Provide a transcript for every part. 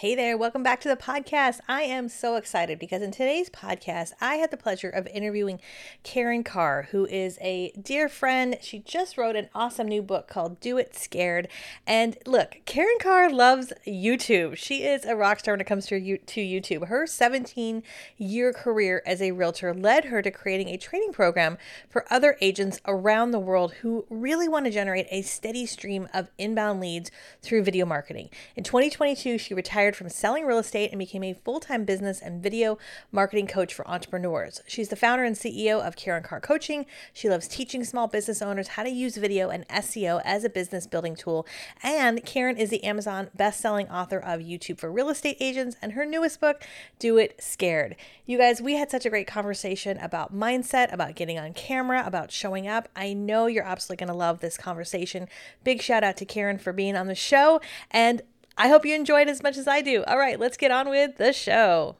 Hey there, welcome back to the podcast. I am so excited because in today's podcast, I had the pleasure of interviewing Karin Carr, who is a dear friend. She just wrote an awesome new book called Do It Scared. And look, Karin Carr loves YouTube. She is a rock star when it comes to, YouTube. Her 17 year career as a realtor led her to creating a training program for other agents around the world who really want to generate a steady stream of inbound leads through video marketing. In 2022, she retired retired from selling real estate and became a full time business and video marketing coach for entrepreneurs. She's the founder and CEO of Karin Carr Coaching. She loves teaching small business owners how to use video and SEO as a business building tool. And Karin is the Amazon best selling author of YouTube for Real Estate Agents and her newest book, Do It Scared. You guys, we had such a great conversation about mindset, about getting on camera, about showing up. I know you're absolutely going to love this conversation. Big shout out to Karin for being on the show. And I hope you enjoyed as much as I do. All right, let's get on with the show.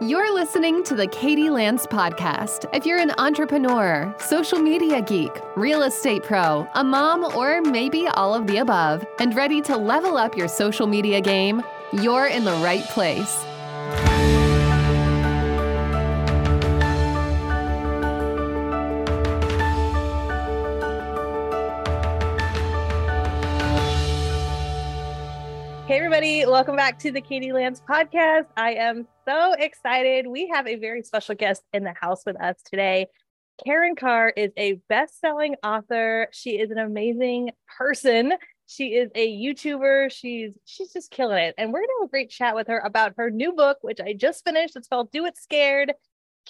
You're listening to the Katie Lance Podcast. If you're an entrepreneur, social media geek, real estate pro, a mom, or maybe all of the above, and ready to level up your social media game, you're in the right place. Hey, everybody, welcome back to the Katie Lance podcast. I am so excited. We have a very special guest in the house with us today. Karin Carr is a best selling author. She is an amazing person. She is a YouTuber. She's she's just killing it. And we're gonna have a great chat with her about her new book, which I just finished. It's called Do It Scared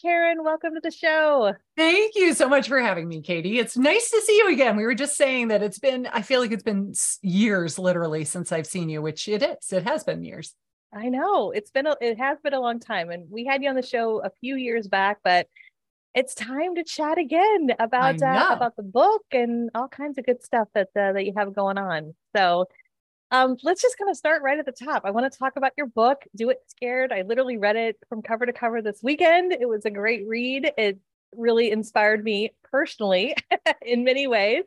Karin, welcome to the show. Thank you so much for having me, Katie. It's nice to see you again. We were just saying that it's been, I feel like it's been years literally since I've seen you, which it is. It has been years. I know. It's been a, it has been a long time and we had you on the show a few years back, but it's time to chat again about uh, about the book and all kinds of good stuff that uh, that you have going on. So, um, let's just kind of start right at the top. I want to talk about your book, Do It Scared. I literally read it from cover to cover this weekend. It was a great read. It really inspired me personally in many ways.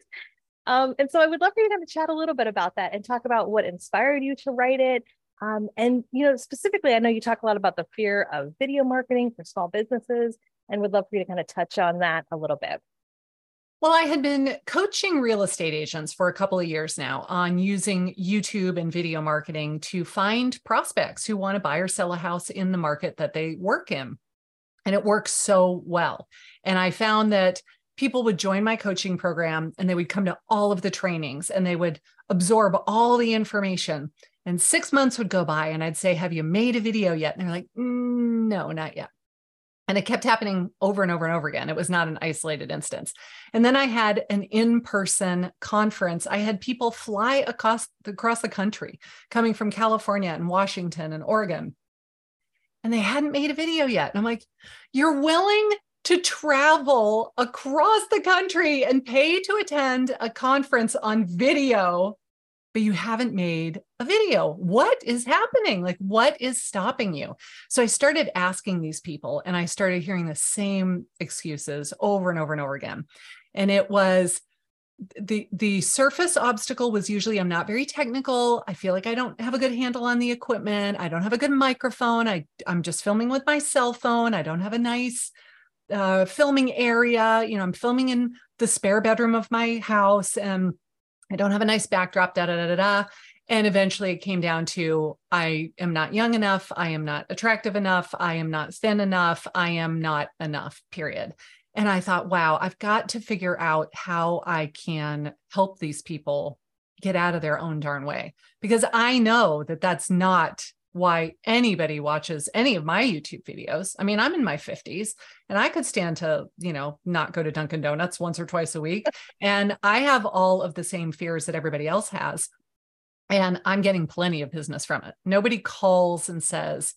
Um, and so I would love for you to kind of chat a little bit about that and talk about what inspired you to write it. Um, and you know, specifically, I know you talk a lot about the fear of video marketing for small businesses, and would love for you to kind of touch on that a little bit. Well, I had been coaching real estate agents for a couple of years now on using YouTube and video marketing to find prospects who want to buy or sell a house in the market that they work in. And it works so well. And I found that people would join my coaching program and they would come to all of the trainings and they would absorb all the information. And six months would go by and I'd say, Have you made a video yet? And they're like, mm, No, not yet. And it kept happening over and over and over again. It was not an isolated instance. And then I had an in person conference. I had people fly across, across the country coming from California and Washington and Oregon. And they hadn't made a video yet. And I'm like, you're willing to travel across the country and pay to attend a conference on video but you haven't made a video. What is happening? Like, what is stopping you? So I started asking these people and I started hearing the same excuses over and over and over again. And it was, the the surface obstacle was usually i'm not very technical i feel like i don't have a good handle on the equipment i don't have a good microphone i i'm just filming with my cell phone i don't have a nice uh, filming area you know i'm filming in the spare bedroom of my house and I don't have a nice backdrop, da da da da da. And eventually it came down to I am not young enough. I am not attractive enough. I am not thin enough. I am not enough, period. And I thought, wow, I've got to figure out how I can help these people get out of their own darn way because I know that that's not why anybody watches any of my YouTube videos. I mean, I'm in my 50s and I could stand to, you know, not go to Dunkin' Donuts once or twice a week. And I have all of the same fears that everybody else has. And I'm getting plenty of business from it. Nobody calls and says,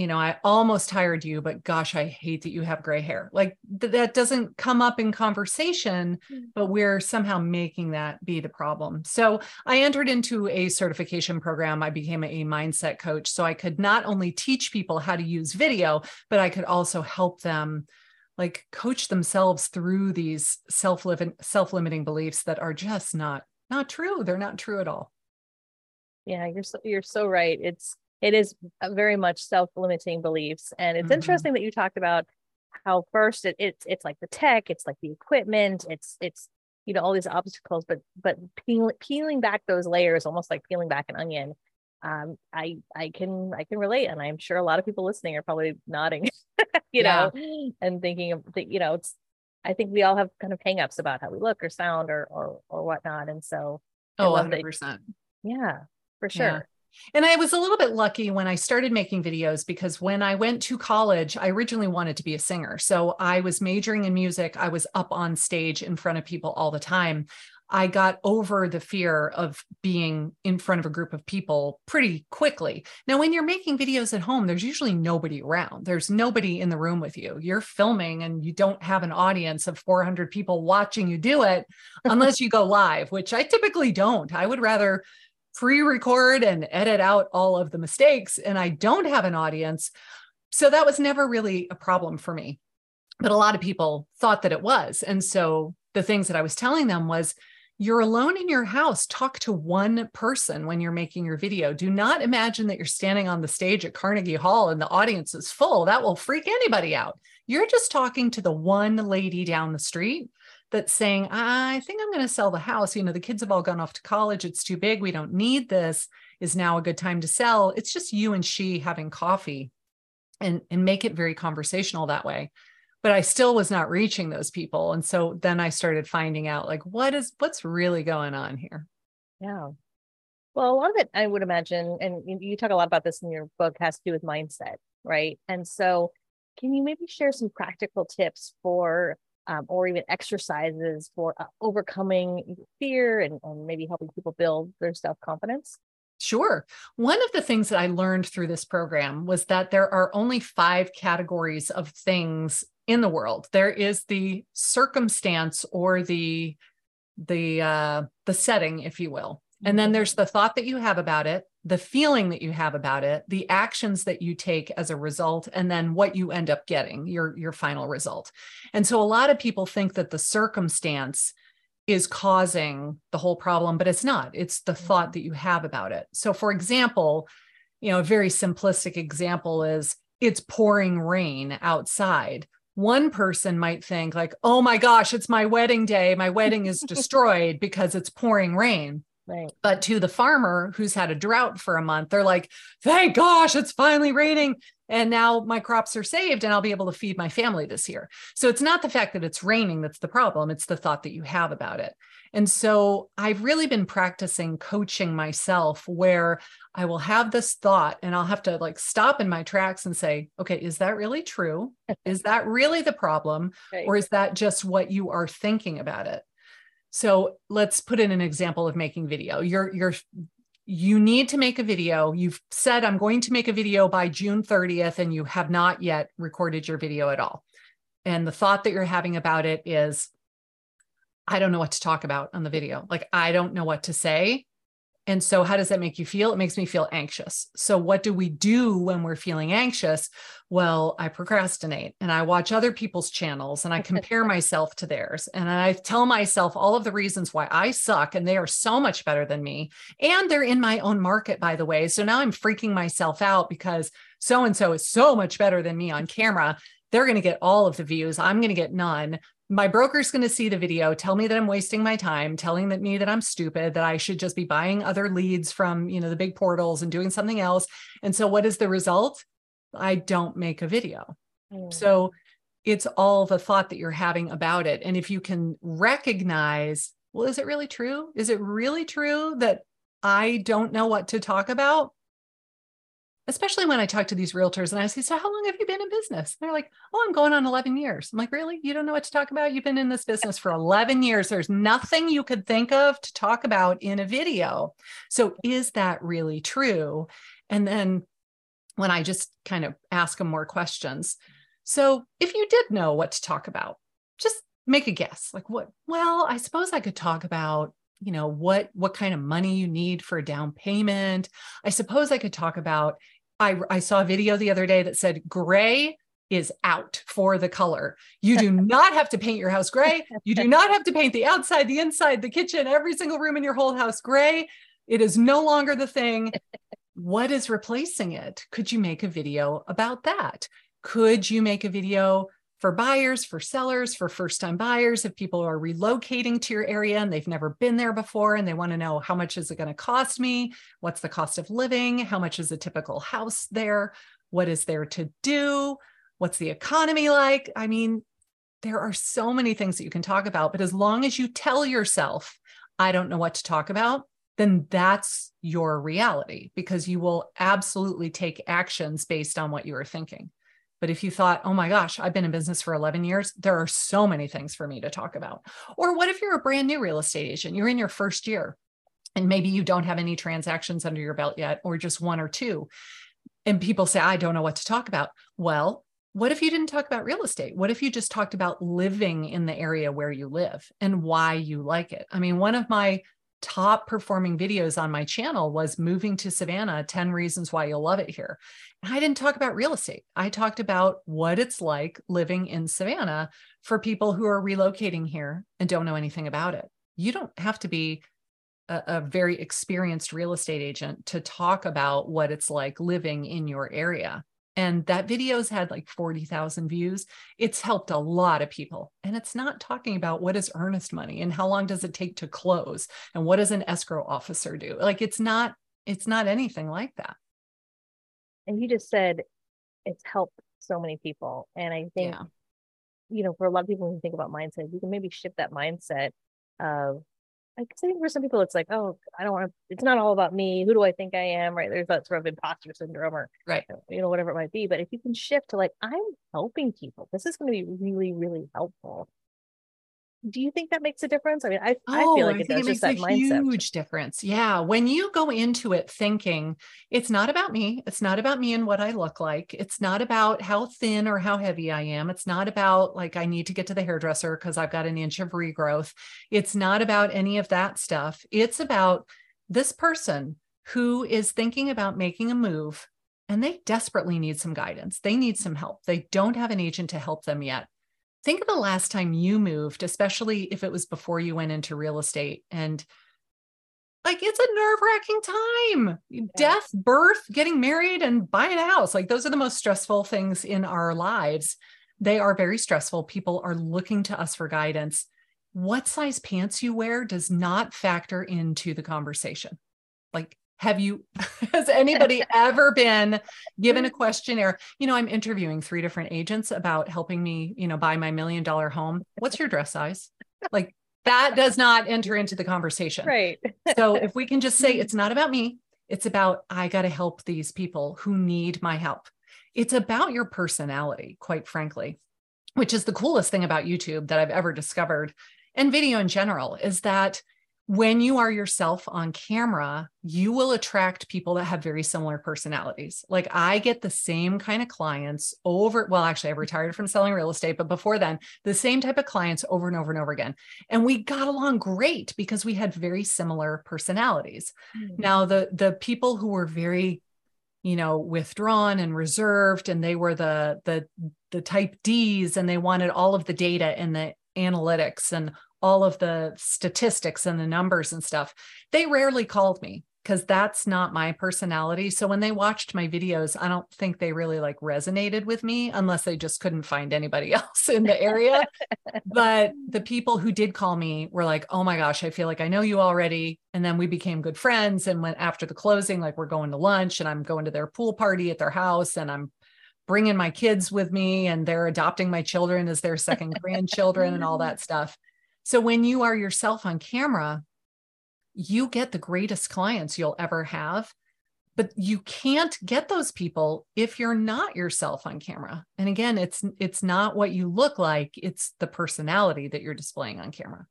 you know, I almost hired you, but gosh, I hate that you have gray hair. Like th- that doesn't come up in conversation, mm. but we're somehow making that be the problem. So I entered into a certification program. I became a mindset coach. So I could not only teach people how to use video, but I could also help them like coach themselves through these self-limiting self-limiting beliefs that are just not not true. They're not true at all. Yeah, you're so you're so right. It's it is very much self-limiting beliefs. And it's mm-hmm. interesting that you talked about how first it, it's it's like the tech, it's like the equipment, it's it's you know all these obstacles, but but peel, peeling back those layers, almost like peeling back an onion. Um, I I can I can relate, and I'm sure a lot of people listening are probably nodding, you yeah. know, and thinking of the, you know it's. I think we all have kind of hangups about how we look or sound or or or whatnot, and so oh, 100 percent. Yeah, for sure. Yeah. And I was a little bit lucky when I started making videos because when I went to college, I originally wanted to be a singer. So I was majoring in music. I was up on stage in front of people all the time. I got over the fear of being in front of a group of people pretty quickly. Now, when you're making videos at home, there's usually nobody around. There's nobody in the room with you. You're filming and you don't have an audience of 400 people watching you do it unless you go live, which I typically don't. I would rather pre-record and edit out all of the mistakes and I don't have an audience. So that was never really a problem for me. But a lot of people thought that it was. And so the things that I was telling them was you're alone in your house. Talk to one person when you're making your video. Do not imagine that you're standing on the stage at Carnegie Hall and the audience is full. That will freak anybody out. You're just talking to the one lady down the street that's saying, I think I'm going to sell the house. You know, the kids have all gone off to college. It's too big. We don't need this. Is now a good time to sell? It's just you and she having coffee and, and make it very conversational that way. But I still was not reaching those people. And so then I started finding out like, what is, what's really going on here? Yeah. Well, a lot of it, I would imagine, and you talk a lot about this in your book, has to do with mindset, right? And so, can you maybe share some practical tips for um, or even exercises for uh, overcoming fear and, and maybe helping people build their self confidence? Sure. One of the things that I learned through this program was that there are only five categories of things in the world. There is the circumstance or the the uh, the setting, if you will, and then mm-hmm. there's the thought that you have about it, the feeling that you have about it, the actions that you take as a result, and then what you end up getting, your, your final result. And so a lot of people think that the circumstance is causing the whole problem, but it's not. It's the thought mm-hmm. that you have about it. So, for example, you know, a very simplistic example is it's pouring rain outside. One person might think, like, oh my gosh, it's my wedding day. My wedding is destroyed because it's pouring rain. Right. But to the farmer who's had a drought for a month, they're like, thank gosh, it's finally raining. And now my crops are saved and I'll be able to feed my family this year. So it's not the fact that it's raining that's the problem, it's the thought that you have about it. And so I've really been practicing coaching myself where I will have this thought and I'll have to like stop in my tracks and say, okay, is that really true? is that really the problem? Right. Or is that just what you are thinking about it? So let's put in an example of making video. You're you're you need to make a video. You've said I'm going to make a video by June 30th and you have not yet recorded your video at all. And the thought that you're having about it is I don't know what to talk about on the video. Like I don't know what to say. And so, how does that make you feel? It makes me feel anxious. So, what do we do when we're feeling anxious? Well, I procrastinate and I watch other people's channels and I compare myself to theirs. And I tell myself all of the reasons why I suck and they are so much better than me. And they're in my own market, by the way. So now I'm freaking myself out because so and so is so much better than me on camera. They're going to get all of the views. I'm going to get none my broker's going to see the video, tell me that I'm wasting my time, telling that me that I'm stupid, that I should just be buying other leads from, you know, the big portals and doing something else. And so what is the result? I don't make a video. Mm. So it's all the thought that you're having about it. And if you can recognize, well, is it really true? Is it really true that I don't know what to talk about? Especially when I talk to these realtors and I say, So, how long have you been in business? they're like, Oh, I'm going on 11 years. I'm like, Really? You don't know what to talk about? You've been in this business for 11 years. There's nothing you could think of to talk about in a video. So, is that really true? And then when I just kind of ask them more questions. So, if you did know what to talk about, just make a guess. Like, what? Well, I suppose I could talk about you know what what kind of money you need for a down payment i suppose i could talk about I, I saw a video the other day that said gray is out for the color. You do not have to paint your house gray. You do not have to paint the outside, the inside, the kitchen, every single room in your whole house gray. It is no longer the thing. what is replacing it? Could you make a video about that? Could you make a video for buyers, for sellers, for first time buyers, if people are relocating to your area and they've never been there before and they want to know how much is it going to cost me? What's the cost of living? How much is a typical house there? What is there to do? What's the economy like? I mean, there are so many things that you can talk about, but as long as you tell yourself, I don't know what to talk about, then that's your reality because you will absolutely take actions based on what you are thinking. But if you thought, oh my gosh, I've been in business for 11 years, there are so many things for me to talk about. Or what if you're a brand new real estate agent? You're in your first year and maybe you don't have any transactions under your belt yet, or just one or two. And people say, I don't know what to talk about. Well, what if you didn't talk about real estate? What if you just talked about living in the area where you live and why you like it? I mean, one of my top performing videos on my channel was moving to Savannah 10 reasons why you'll love it here. And I didn't talk about real estate. I talked about what it's like living in Savannah for people who are relocating here and don't know anything about it. You don't have to be a, a very experienced real estate agent to talk about what it's like living in your area and that video's had like 40,000 views. It's helped a lot of people. And it's not talking about what is earnest money and how long does it take to close and what does an escrow officer do? Like it's not it's not anything like that. And you just said it's helped so many people and I think yeah. you know for a lot of people who think about mindset, you can maybe shift that mindset of I think for some people it's like, oh, I don't want to. It's not all about me. Who do I think I am? Right? There's that sort of imposter syndrome, or right, uh, you know, whatever it might be. But if you can shift to like, I'm helping people. This is going to be really, really helpful do you think that makes a difference? I mean, I, oh, I feel oh, like it does. It makes a mindset. huge difference. Yeah. When you go into it thinking it's not about me, it's not about me and what I look like. It's not about how thin or how heavy I am. It's not about like I need to get to the hairdresser because I've got an inch of regrowth. It's not about any of that stuff. It's about this person who is thinking about making a move and they desperately need some guidance. They need some help. They don't have an agent to help them yet think of the last time you moved, especially if it was before you went into real estate. And like it's a nerve wracking time yeah. death, birth, getting married, and buying a house. Like those are the most stressful things in our lives. They are very stressful. People are looking to us for guidance. What size pants you wear does not factor into the conversation. Like have you has anybody ever been given a mm-hmm. questionnaire? You know i'm interviewing three different agents about helping me you know buy my million dollar home. What's your dress size? Like that does not enter into the conversation. Right. So if we can just say mm-hmm. it's not about me it's about i got to help these people who need my help. It's about your personality quite frankly which is the coolest thing about youtube that i've ever discovered. And video in general is that when you are yourself on camera, you will attract people that have very similar personalities. Like I get the same kind of clients over, well, actually, I've retired from selling real estate, but before then, the same type of clients over and over and over again. And we got along great because we had very similar personalities. Mm-hmm. Now, the the people who were very you know withdrawn and reserved and they were the the the type D's and they wanted all of the data and the analytics and all of the statistics and the numbers and stuff, they rarely called me because that's not my personality. So when they watched my videos, I don't think they really like resonated with me unless they just couldn't find anybody else in the area. but the people who did call me were like, "Oh my gosh, I feel like I know you already." And then we became good friends and went after the closing like we're going to lunch and I'm going to their pool party at their house and I'm bringing my kids with me and they're adopting my children as their second grandchildren and all that stuff. So when you are yourself on camera, you get the greatest clients you'll ever have. But you can't get those people if you're not yourself on camera. And again, it's it's not what you look like, it's the personality that you're displaying on camera.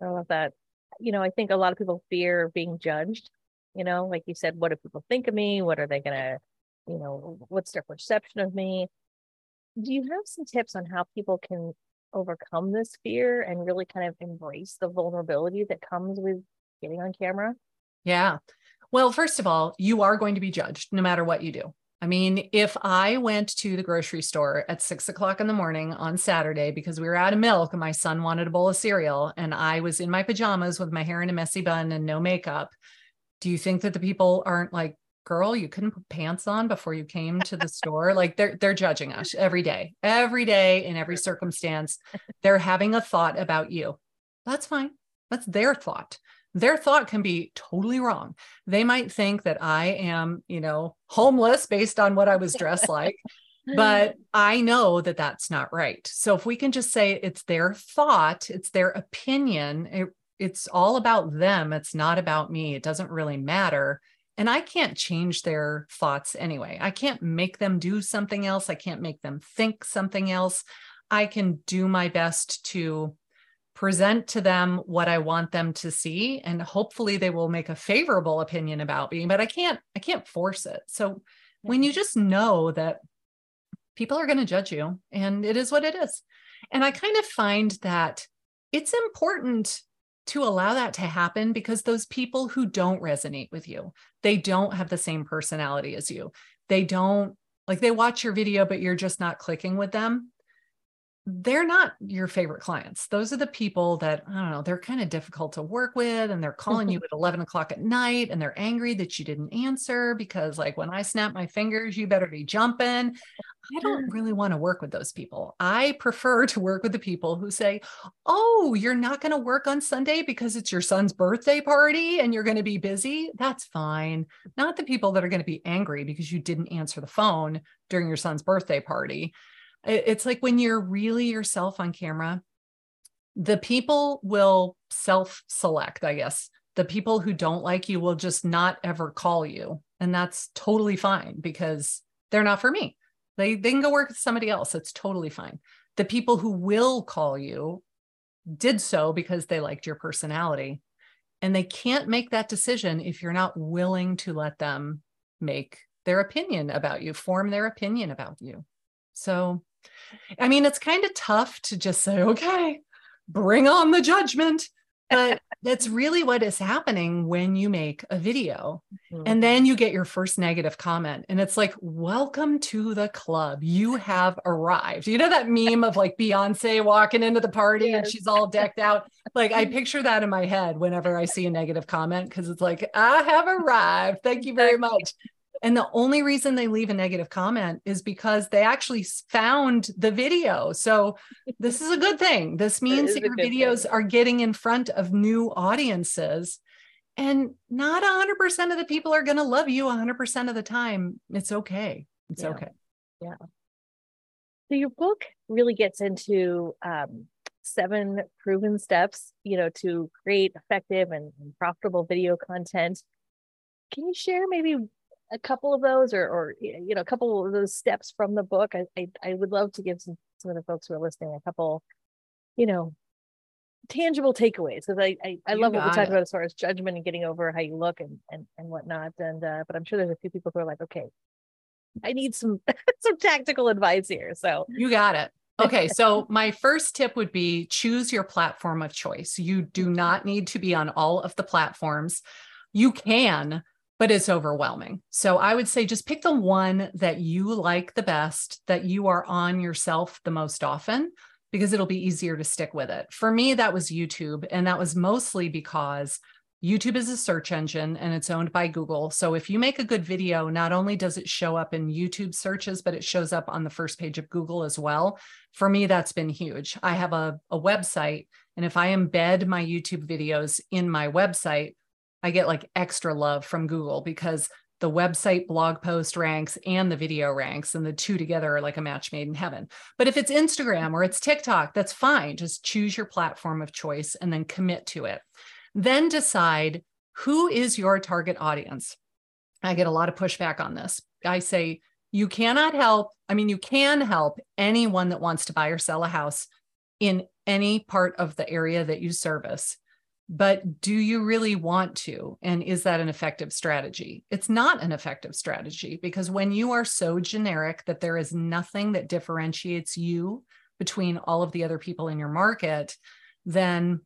I love that. You know, I think a lot of people fear being judged. You know, like you said, what do people think of me? What are they gonna, you know, what's their perception of me? Do you have some tips on how people can overcome this fear and really kind of embrace the vulnerability that comes with getting on camera? Yeah. Well, first of all, you are going to be judged no matter what you do. I mean, if I went to the grocery store at six o'clock in the morning on Saturday because we were out of milk and my son wanted a bowl of cereal and I was in my pajamas with my hair in a messy bun and no makeup, do you think that the people aren't like, girl, you couldn't put pants on before you came to the store? Like they're they're judging us every day, every day in every circumstance. They're having a thought about you. That's fine. That's their thought their thought can be totally wrong. They might think that I am, you know, homeless based on what I was dressed like, but I know that that's not right. So if we can just say it's their thought, it's their opinion, it, it's all about them, it's not about me. It doesn't really matter. And I can't change their thoughts anyway. I can't make them do something else. I can't make them think something else. I can do my best to present to them what I want them to see and hopefully they will make a favorable opinion about me but I can't I can't force it. So when you mm-hmm. just know that people are going to judge you and it is what it is. And I kind of find that it's important to allow that to happen because those people who don't resonate with you, they don't have the same personality as you. They don't like they watch your video but you're just not clicking with them they're not your favorite clients. Those are the people that, I don't know, they're kind of difficult to work with and they're calling you at 11 o'clock at night and they're angry that you didn't answer because, like, when I snap my fingers, you better be jumping. I don't really want to work with those people. I prefer to work with the people who say, Oh, you're not going to work on Sunday because it's your son's birthday party and you're going to be busy. That's fine. Not the people that are going to be angry because you didn't answer the phone during your son's birthday party it's like when you're really yourself on camera, the people will self select, I guess. The people who don't like you will just not ever call you. And that's totally fine because they're not for me. They, they can go work with somebody else. It's totally fine. The people who will call you did so because they liked your personality. And they can't make that decision if you're not willing to let them make their opinion about you, form their opinion about you. So I mean, it's kind of tough to just say, okay, bring on the judgment. But that's really what is happening when you make a video. Mm-hmm. And then you get your first negative comment. And it's like, welcome to the club. You have arrived. You know that meme of like Beyonce walking into the party yes. and she's all decked out? Like I picture that in my head whenever I see a negative comment because it's like, I have arrived. Thank you very much. And the only reason they leave a negative comment is because they actually found the video. So this is a good thing. This means that your videos thing. are getting in front of new audiences. And not 100% of the people are going to love you 100% of the time. It's okay. It's yeah. okay. Yeah. So your book really gets into um, seven proven steps, you know, to create effective and profitable video content. Can you share maybe a couple of those or or you know a couple of those steps from the book. I i, I would love to give some, some of the folks who are listening a couple you know tangible takeaways because I, I i, love what we talked about as far as judgment and getting over how you look and and and whatnot. And uh but i'm sure there's a few people who are like okay i need some some tactical advice here. So you got it. Okay, so my first tip would be choose your platform of choice. You do not need to be on all of the platforms. You can, but it's overwhelming. So I would say just pick the one that you like the best, that you are on yourself the most often, because it'll be easier to stick with it. For me, that was YouTube. And that was mostly because YouTube is a search engine and it's owned by Google. So if you make a good video, not only does it show up in YouTube searches, but it shows up on the first page of Google as well. For me, that's been huge. I have a, a website, and if I embed my YouTube videos in my website, I get like extra love from Google because the website blog post ranks and the video ranks, and the two together are like a match made in heaven. But if it's Instagram or it's TikTok, that's fine. Just choose your platform of choice and then commit to it. Then decide who is your target audience. I get a lot of pushback on this. I say, you cannot help, I mean, you can help anyone that wants to buy or sell a house in any part of the area that you service but do you really want to? And is that an effective strategy? It's not an effective strategy because when you are so generic that there is nothing that differentiates you between all of the other people in your market, then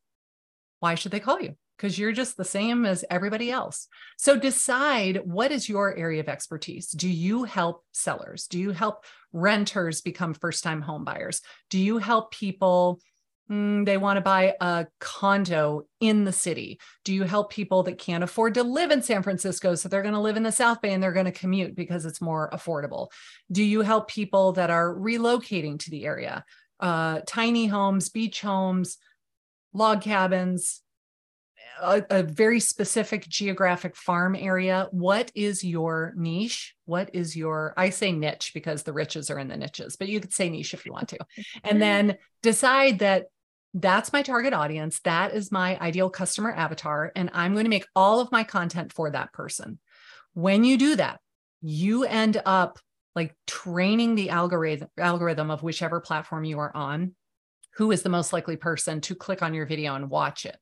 why should they call you? because you're just the same as everybody else. So decide what is your area of expertise. Do you help sellers? Do you help renters become first time home buyers? Do you help people? Mm, they want to buy a condo in the city. Do you help people that can't afford to live in San Francisco? So they're going to live in the South Bay and they're going to commute because it's more affordable. Do you help people that are relocating to the area? Uh, tiny homes, beach homes, log cabins, a, a, very specific geographic farm area. What is your niche? What is your, I say niche because the riches are in the niches, but you could say niche if you want to. and then decide that that's my target audience. That is my ideal customer avatar. And I'm going to make all of my content for that person. When you do that, you end up like training the algorithm algorithm of whichever platform you are on who is the most likely person to click on your video and watch it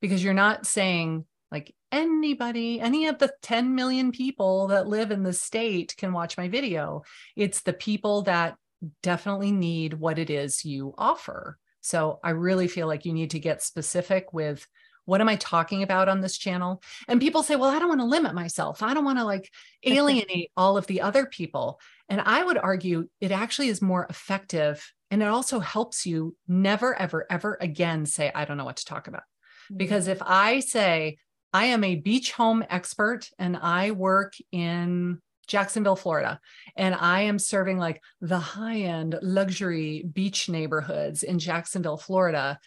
because you're not saying like anybody any of the 10 million people that live in the state can watch my video it's the people that definitely need what it is you offer so i really feel like you need to get specific with what am i talking about on this channel and people say well i don't want to limit myself i don't want to like alienate all of the other people and i would argue it actually is more effective and it also helps you never, ever, ever again say, I don't know what to talk about. Mm-hmm. Because if I say, I am a beach home expert and I work in Jacksonville, Florida, and I am serving like the high end luxury beach neighborhoods in Jacksonville, Florida,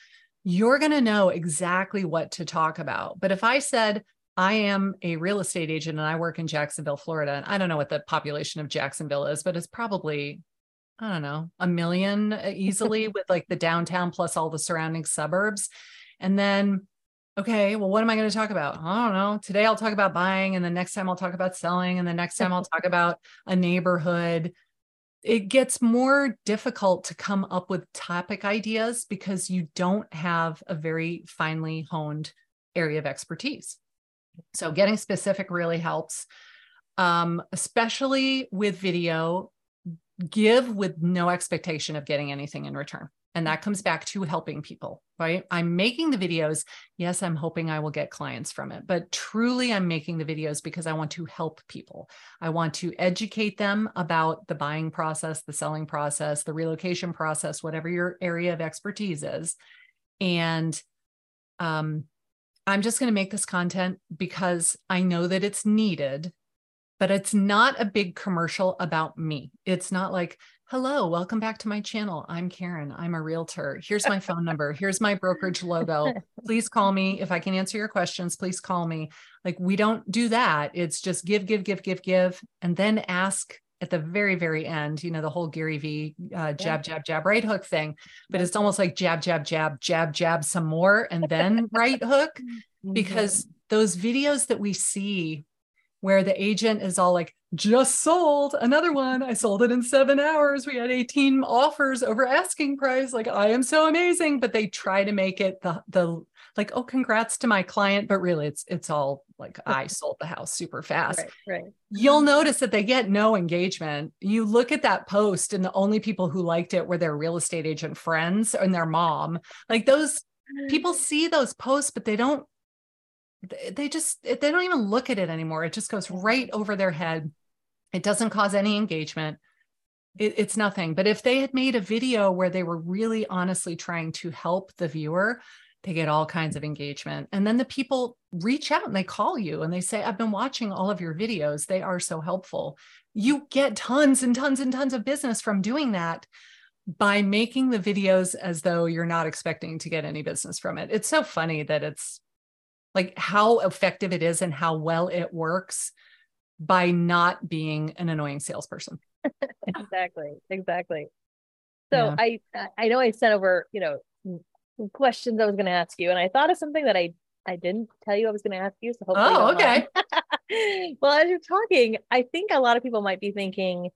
you're going to know exactly what to talk about. But if I said, I am a real estate agent and I work in Jacksonville, Florida, and I don't know what the population of Jacksonville is, but it's probably I don't know, a million uh, easily with like the downtown plus all the surrounding suburbs. And then, okay, well, what am I going to talk about? I don't know. Today I'll talk about buying, and the next time I'll talk about selling, and the next time I'll talk about a neighborhood. It gets more difficult to come up with topic ideas because you don't have a very finely honed area of expertise. So, getting specific really helps, um, especially with video give with no expectation of getting anything in return. And that comes back to helping people, right? I'm making the videos. Yes, I'm hoping I will get clients from it, but truly I'm making the videos because I want to help people. I want to educate them about the buying process, the selling process, the relocation process, whatever your area of expertise is. And um, I'm just going to make this content because I know that it's needed but it's not a big commercial about me. It's not like, hello, welcome back to my channel. I'm Karin. I'm a realtor. Here's my phone number. Here's my brokerage logo. Please call me. If I can answer your questions, please call me. Like, we don't do that. It's just give, give, give, give, give, and then ask at the very, very end, you know, the whole Gary V uh, jab, jab, jab, right hook thing. But it's almost like jab, jab, jab, jab, jab some more, and then right hook, because those videos that we see where the agent is all like, just sold another one. I sold it in seven hours. We had 18 offers over asking price. Like, I am so amazing. But they try to make it the, the, like, oh, congrats to my client. But really, it's, it's all like, I sold the house super fast. Right, right. You'll notice that they get no engagement. You look at that post, and the only people who liked it were their real estate agent friends and their mom. Like, those people mm. see those posts, but they don't they just they don't even look at it anymore it just goes right over their head it doesn't cause any engagement. It, it's nothing. But if they had made a video where they were really honestly trying to help the viewer they get all kinds of engagement. And then the people reach out and they call you and they say i've been watching all of your videos. They are so helpful. You get tons and tons and tons of business from doing that by making the videos as though you're not expecting to get any business from it. It's so funny that it's like how effective it is and how well it works by not being an annoying salesperson. exactly. Exactly. So yeah. I I know I sent over, you know, questions I was going to ask you and I thought of something that I I didn't tell you I was going to ask you so hopefully Oh, okay. well, as you're talking, I think a lot of people might be thinking,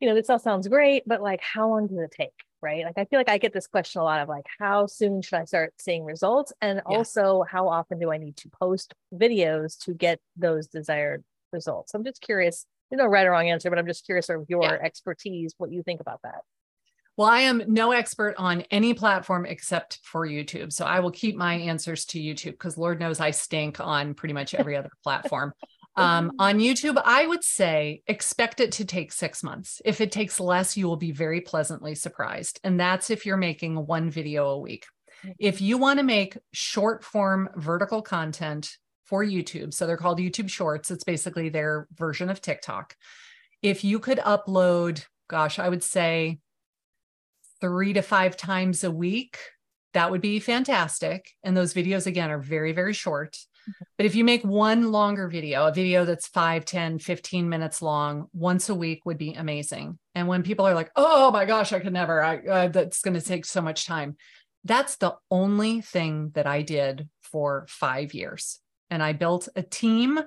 you know, this all sounds great, but like how long does it take? right? Like I feel like I get this question a lot of like, how soon should I start seeing results? And yeah. also, how often do I need to post videos to get those desired results? I'm just curious, you know, right or wrong answer, but I'm just curious of your yeah. expertise, what you think about that. Well, I am no expert on any platform except for YouTube. So I will keep my answers to YouTube because Lord knows I stink on pretty much every other platform. Um, on YouTube, I would say expect it to take six months. If it takes less, you will be very pleasantly surprised. And that's if you're making one video a week. If you want to make short form vertical content for YouTube, so they're called YouTube Shorts, it's basically their version of TikTok. If you could upload, gosh, I would say three to five times a week, that would be fantastic. And those videos, again, are very, very short. But if you make one longer video, a video that's 5, 10, 15 minutes long, once a week would be amazing. And when people are like, oh my gosh, I could never, I, uh, that's going to take so much time. That's the only thing that I did for five years. And I built a team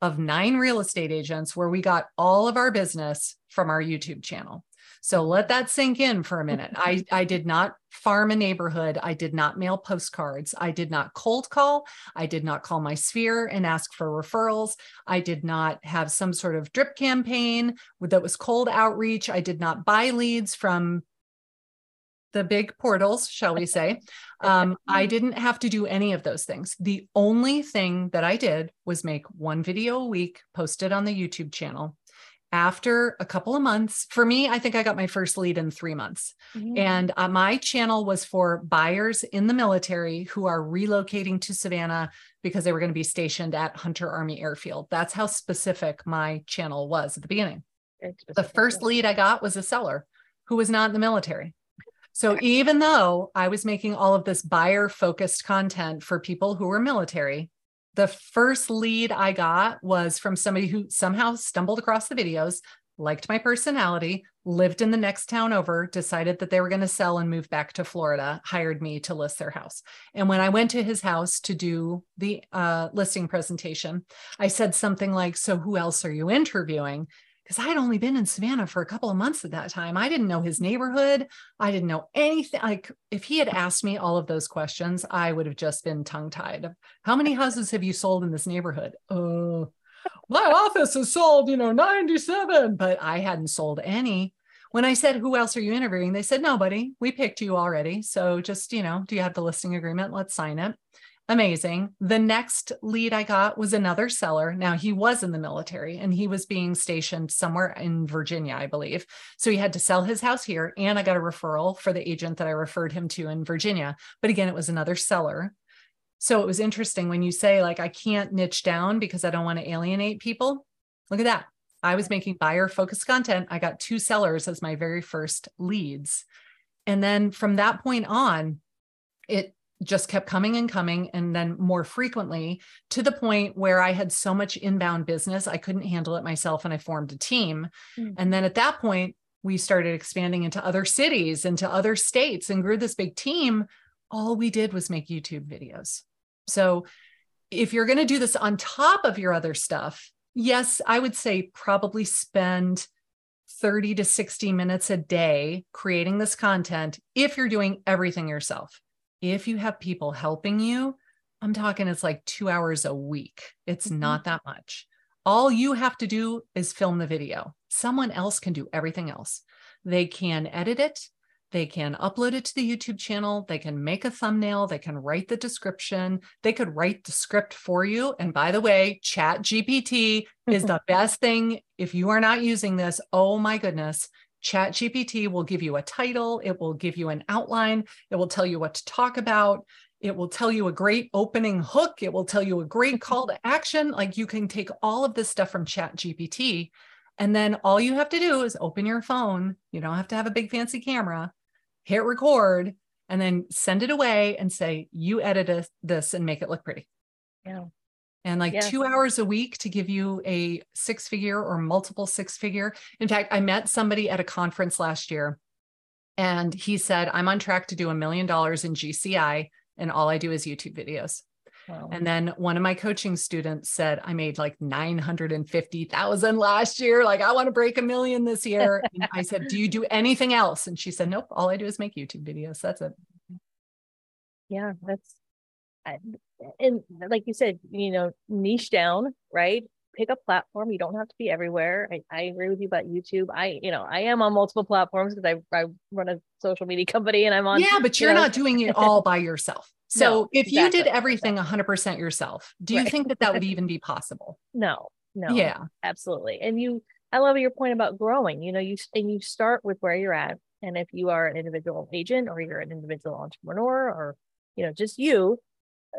of nine real estate agents where we got all of our business from our YouTube channel. So let that sink in for a minute. I, I did not farm a neighborhood. I did not mail postcards. I did not cold call. I did not call my sphere and ask for referrals. I did not have some sort of drip campaign that was cold outreach. I did not buy leads from the big portals, shall we say. Um, I didn't have to do any of those things. The only thing that I did was make one video a week, posted on the YouTube channel, after a couple of months for me i think i got my first lead in three months mm-hmm. and uh, my channel was for buyers in the military who are relocating to savannah because they were going to be stationed at hunter army airfield that's how specific my channel was at the beginning the first lead i got was a seller who was not in the military so even though i was making all of this buyer focused content for people who were military the first lead I got was from somebody who somehow stumbled across the videos, liked my personality, lived in the next town over, decided that they were going to sell and move back to Florida, hired me to list their house. And when I went to his house to do the uh, listing presentation, I said something like, So, who else are you interviewing? Because I had only been in Savannah for a couple of months at that time. I didn't know his neighborhood. I didn't know anything. Like, if he had asked me all of those questions, I would have just been tongue tied. How many houses have you sold in this neighborhood? Oh, my office has sold, you know, 97, but I hadn't sold any. When I said, Who else are you interviewing? They said, Nobody. We picked you already. So just, you know, do you have the listing agreement? Let's sign it amazing. The next lead I got was another seller. Now he was in the military and he was being stationed somewhere in Virginia, I believe. So he had to sell his house here. And I got a referral for the agent that I referred him to in Virginia. But again, it was another seller. So it was interesting when you say, like, I can't niche down because I don't want to alienate people. Look at that. I was making buyer focused content. I got two sellers as my very first leads. And then from that point on, it just kept coming and coming and then more frequently to the point where I had so much inbound business I couldn't handle it myself and I formed a team. Mm-hmm. And then at that point we started expanding into other cities into other states and grew this big team. All we did was make YouTube videos. So if you're going to do this on top of your other stuff, yes, I would say probably spend 30 to 60 minutes a day creating this content if you're doing everything yourself if you have people helping you, I'm talking it's like two hours a week. It's mm-hmm. not that much. All you have to do is film the video. Someone else can do everything else. They can edit it, they can upload it to the YouTube channel, they can make a thumbnail, they can write the description, they could write the script for you. And by the way, Chat GPT is the best thing. If you are not using this, oh my goodness, Chat GPT will give you a title, it will give you an outline, it will tell you what to talk about, it will tell you a great opening hook, it will tell you a great mm-hmm. call to action. Like you can take all of this stuff from Chat GPT, and then all you have to do is open your phone. You don't have to have a big fancy camera, hit record, and then send it away and say, You edit this and make it look pretty. Yeah and like two hours a week to give you a six figure or multiple six figure. In fact, I met somebody at a conference last year and he said, I'm on track to do a million dollars in GCI and all I do is YouTube videos. Wow. And then one of my coaching students said, I made like 950,000 last year. Like, I want to break a million this year. and I said, Do you do anything else? And she said, Nope, all I do is make YouTube videos. That's it. Yeah, that's and like you said, you know, niche down, right? pick a platform. You don't have to be everywhere. I, I agree with you about YouTube. I, you know, I am on multiple platforms because I, I run a social media company and I'm on. Yeah, but you're you know, not doing it all by yourself. So no, if exactly. you did everything 100% yourself, do you right. think that that would even be possible? No, no. Yeah, absolutely. And you, I love your point about growing. You know, you and you start with where you're at. And if you are an individual agent or you're an individual entrepreneur or, you know, just you,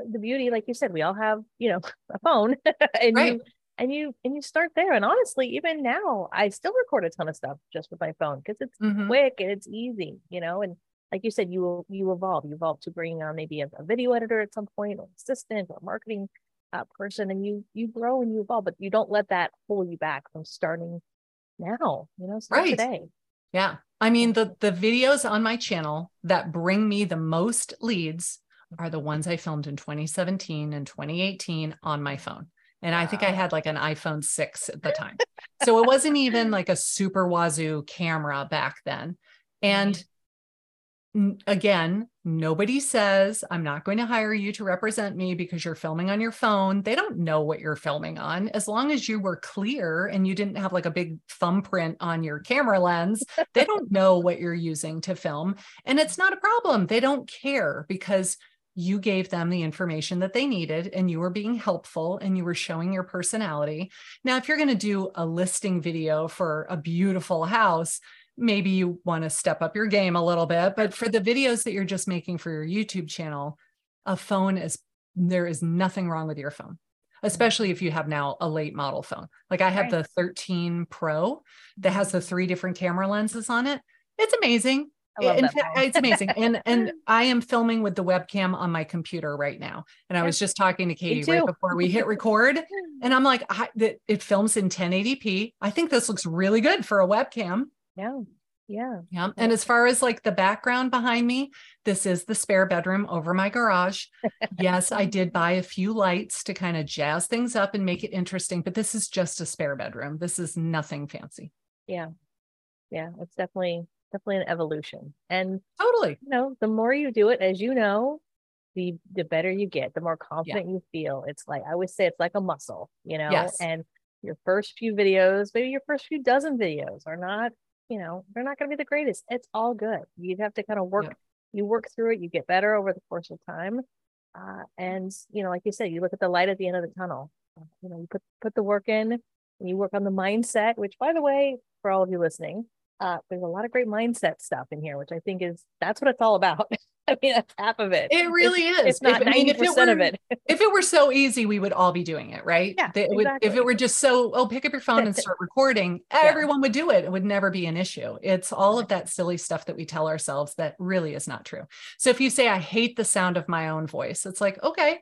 the beauty, like you said, we all have, you know, a phone and right. you and you and you start there. And honestly, even now, I still record a ton of stuff just with my phone because it's mm-hmm. quick and it's easy, you know, and like you said, you you evolve. You evolve to bring on maybe a, a video editor at some point, or assistant, or marketing uh, person, and you you grow and you evolve. But you don't let that pull you back from starting now. You know, right. today. Yeah, I mean the the videos on my channel that bring me the most leads are the ones I filmed in 2017 and 2018 on my phone. And wow. I think I had like an iPhone 6 at the time. so it wasn't even like a super wazoo camera back then. And again, nobody says, I'm not going to hire you to represent me because you're filming on your phone. They don't know what you're filming on. As long as you were clear and you didn't have like a big thumbprint on your camera lens, they don't know what you're using to film. And it's not a problem. They don't care because you gave them the information that they needed and you were being helpful and you were showing your personality. Now, if you're going to do a listing video for a beautiful house, maybe you want to step up your game a little bit. But for the videos that you're just making for your YouTube channel, a phone is there is nothing wrong with your phone, mm-hmm. especially if you have now a late model phone. Like I have right. the 13 Pro that has mm-hmm. the three different camera lenses on it. It's amazing. In fact, it's amazing. And and I am filming with the webcam on my computer right now. And I was just talking to Katie right before we hit record. And I'm like, I, it films in 1080p. I think this looks really good for a webcam. Yeah. Yeah. Yeah. And as far as like the background behind me, this is the spare bedroom over my garage. yes, I did buy a few lights to kind of jazz things up and make it interesting, but this is just a spare bedroom. This is nothing fancy. Yeah. Yeah. It's definitely, definitely an evolution. And totally, you know, the more you do it, as you know, the the better you get, the more confident yeah. you feel. It's like I always say it's like a muscle, you know, yes. and your first few videos, maybe your first few dozen videos are not you know, they're not going to be the greatest. It's all good. You have to kind of work, yeah. you work through it, you get better over the course of time. Uh, and, you know, like you said, you look at the light at the end of the tunnel. Uh, you know, you put, put the work in and you work on the mindset, which, by the way, for all of you listening, uh, there's a lot of great mindset stuff in here, which I think is that's what it's all about. I mean, that's half of it. It really it's, is. It's not ninety percent of it. if it were so easy, we would all be doing it, right? Yeah. It would, exactly. If it were just so, oh, pick up your phone and start recording, yeah. everyone would do it. It would never be an issue. It's all of that silly stuff that we tell ourselves that really is not true. So if you say, I hate the sound of my own voice, it's like, okay.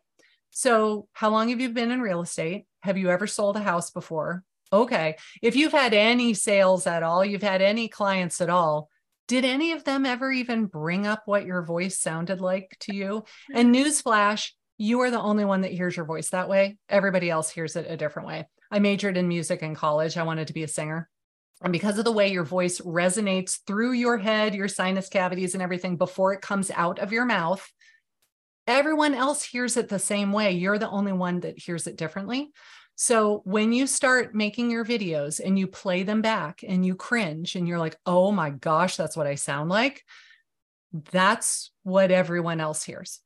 So how long have you been in real estate? Have you ever sold a house before? Okay. If you've had any sales at all, you've had any clients at all, did any of them ever even bring up what your voice sounded like to you? And hmm. newsflash, you are the only one that hears your voice that way. Everybody else hears it a different way. I majored in music in college. I wanted to be a singer. And because of the way your voice resonates through your head, your sinus cavities, and everything before it comes out of your mouth, everyone else hears it the same way. You're the only one that hears it differently. So when you start making your videos and you play them back and you cringe and you're like, oh my gosh, that's what I sound like, that's what everyone else hears.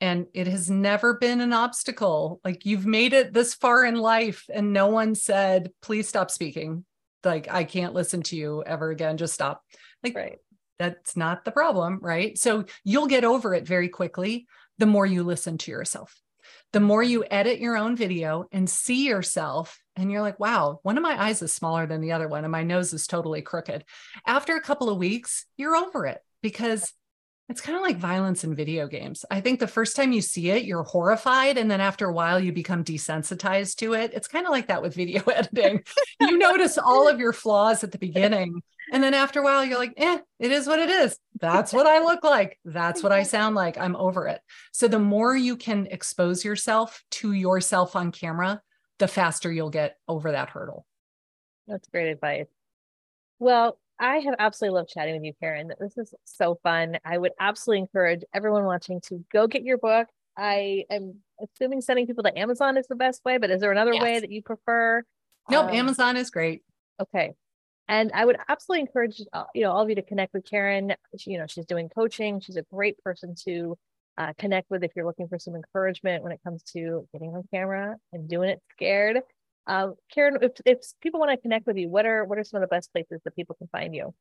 And it has never been an obstacle. Like you've made it this far in life and no one said, please stop speaking. Like, I can't listen to you ever again. Just stop. Like, right. that's not the problem. Right. So you'll get over it very quickly the more you listen to yourself the more you edit your own video and see yourself and you're like, wow, one of my eyes is smaller than the other one and my nose is totally crooked. After a couple of weeks, you're over it because it's kind of like violence in video games. I think the first time you see it, you're horrified. And then after a while, you become desensitized to it. It's kind of like that with video editing. you notice all of your flaws at the beginning. And then after a while, you're like, eh, it is what it is. That's what I look like. That's what I sound like. I'm over it. So the more you can expose yourself to yourself on camera, the faster you'll get over that hurdle. That's great advice. Well, I have absolutely loved chatting with you, Karin. This is so fun. I would absolutely encourage everyone watching to go get your book. I am assuming sending people to Amazon is the best way, but is there another yes. way that you prefer? Nope, um, Amazon is great. Okay. And I would absolutely encourage uh, you know all of you to connect with Karin. She, you know, she's doing coaching. She's a great person to uh, connect with if you're looking for some encouragement when it comes to getting on camera and doing it scared. Uh, Karin, if, if people want to connect with you, what are what are some of the best places that people can find you?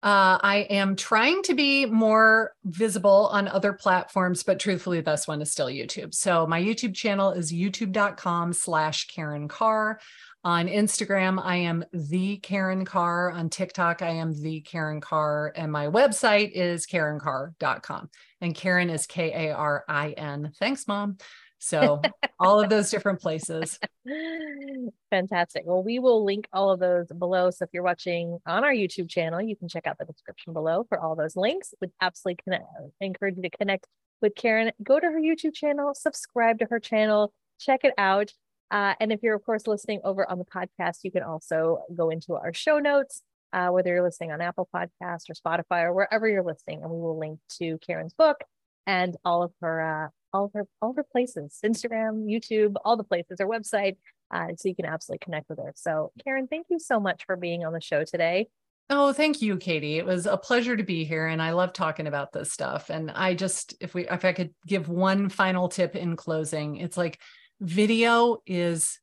Uh, I am trying to be more visible on other platforms, but truthfully, this one is still YouTube. So my YouTube channel is youtube.com slash Karin Carr. On Instagram, I am the Karin Carr. On TikTok, I am the Karin Carr. And my website is karincarr.com. And Karin is K A R I N. Thanks, Mom. So all of those different places. Fantastic. Well, we will link all of those below. So if you're watching on our YouTube channel, you can check out the description below for all those links. Would absolutely connect, encourage you to connect with Karin. Go to her YouTube channel, subscribe to her channel, check it out. Uh, and if you're, of course, listening over on the podcast, you can also go into our show notes, uh, whether you're listening on Apple Podcast or Spotify or wherever you're listening, and we will link to Karin's book and all of her uh, all of her all of her places instagram youtube all the places her website uh, so you can absolutely connect with her. So karin thank you so much for being on the show today. Oh thank you katie. It was a pleasure to be here and i love talking about this stuff. And i just if we if i could give one final tip in closing it's like video is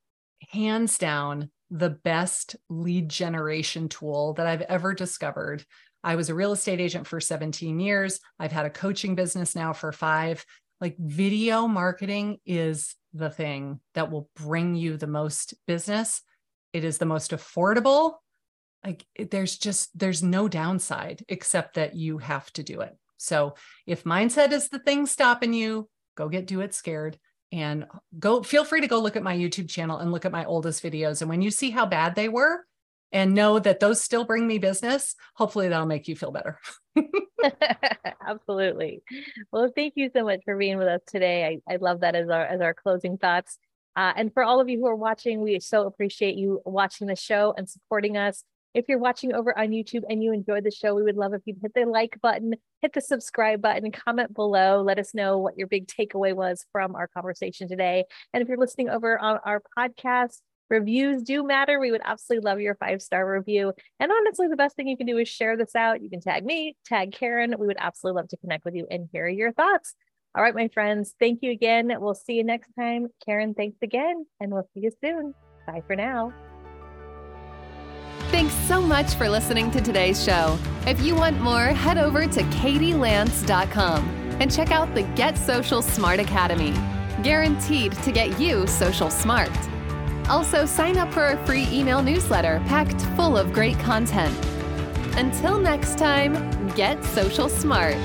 hands down the best lead generation tool that i've ever discovered I was a real estate agent for 17 years. I've had a coaching business now for five. Like video marketing is the thing that will bring you the most business. It is the most affordable. Like there's just there's no downside except that you have to do it. So if mindset is the thing stopping you go get do it scared and go feel free to go look at my youtube channel and look at my oldest videos. And when you see how bad they were and know that those still bring me business hopefully that'll make you feel better Absolutely. Well, thank you so much for being with us today. I, I love that as our as our closing thoughts. Uh, and for all of you who are watching, we so appreciate you watching the show and supporting us. If you're watching over on YouTube and you enjoyed the show, we would love if you'd hit the like button, hit the subscribe button, comment below. Let us know what your big takeaway was from our conversation today. And if you're listening over on our podcast, Reviews do matter. We would absolutely love your five star review. And honestly, the best thing you can do is share this out. You can tag me, tag Karin. We would absolutely love to connect with you and hear your thoughts. All right, my friends, thank you again. We'll see you next time. Karin, thanks again, and we'll see you soon. Bye for now. Thanks so much for listening to today's show. If you want more, head over to katielance.com and check out the Get Social Smart Academy. Guaranteed to get you social smart. Also, sign up for our free email newsletter packed full of great content. Until next time, get social smart.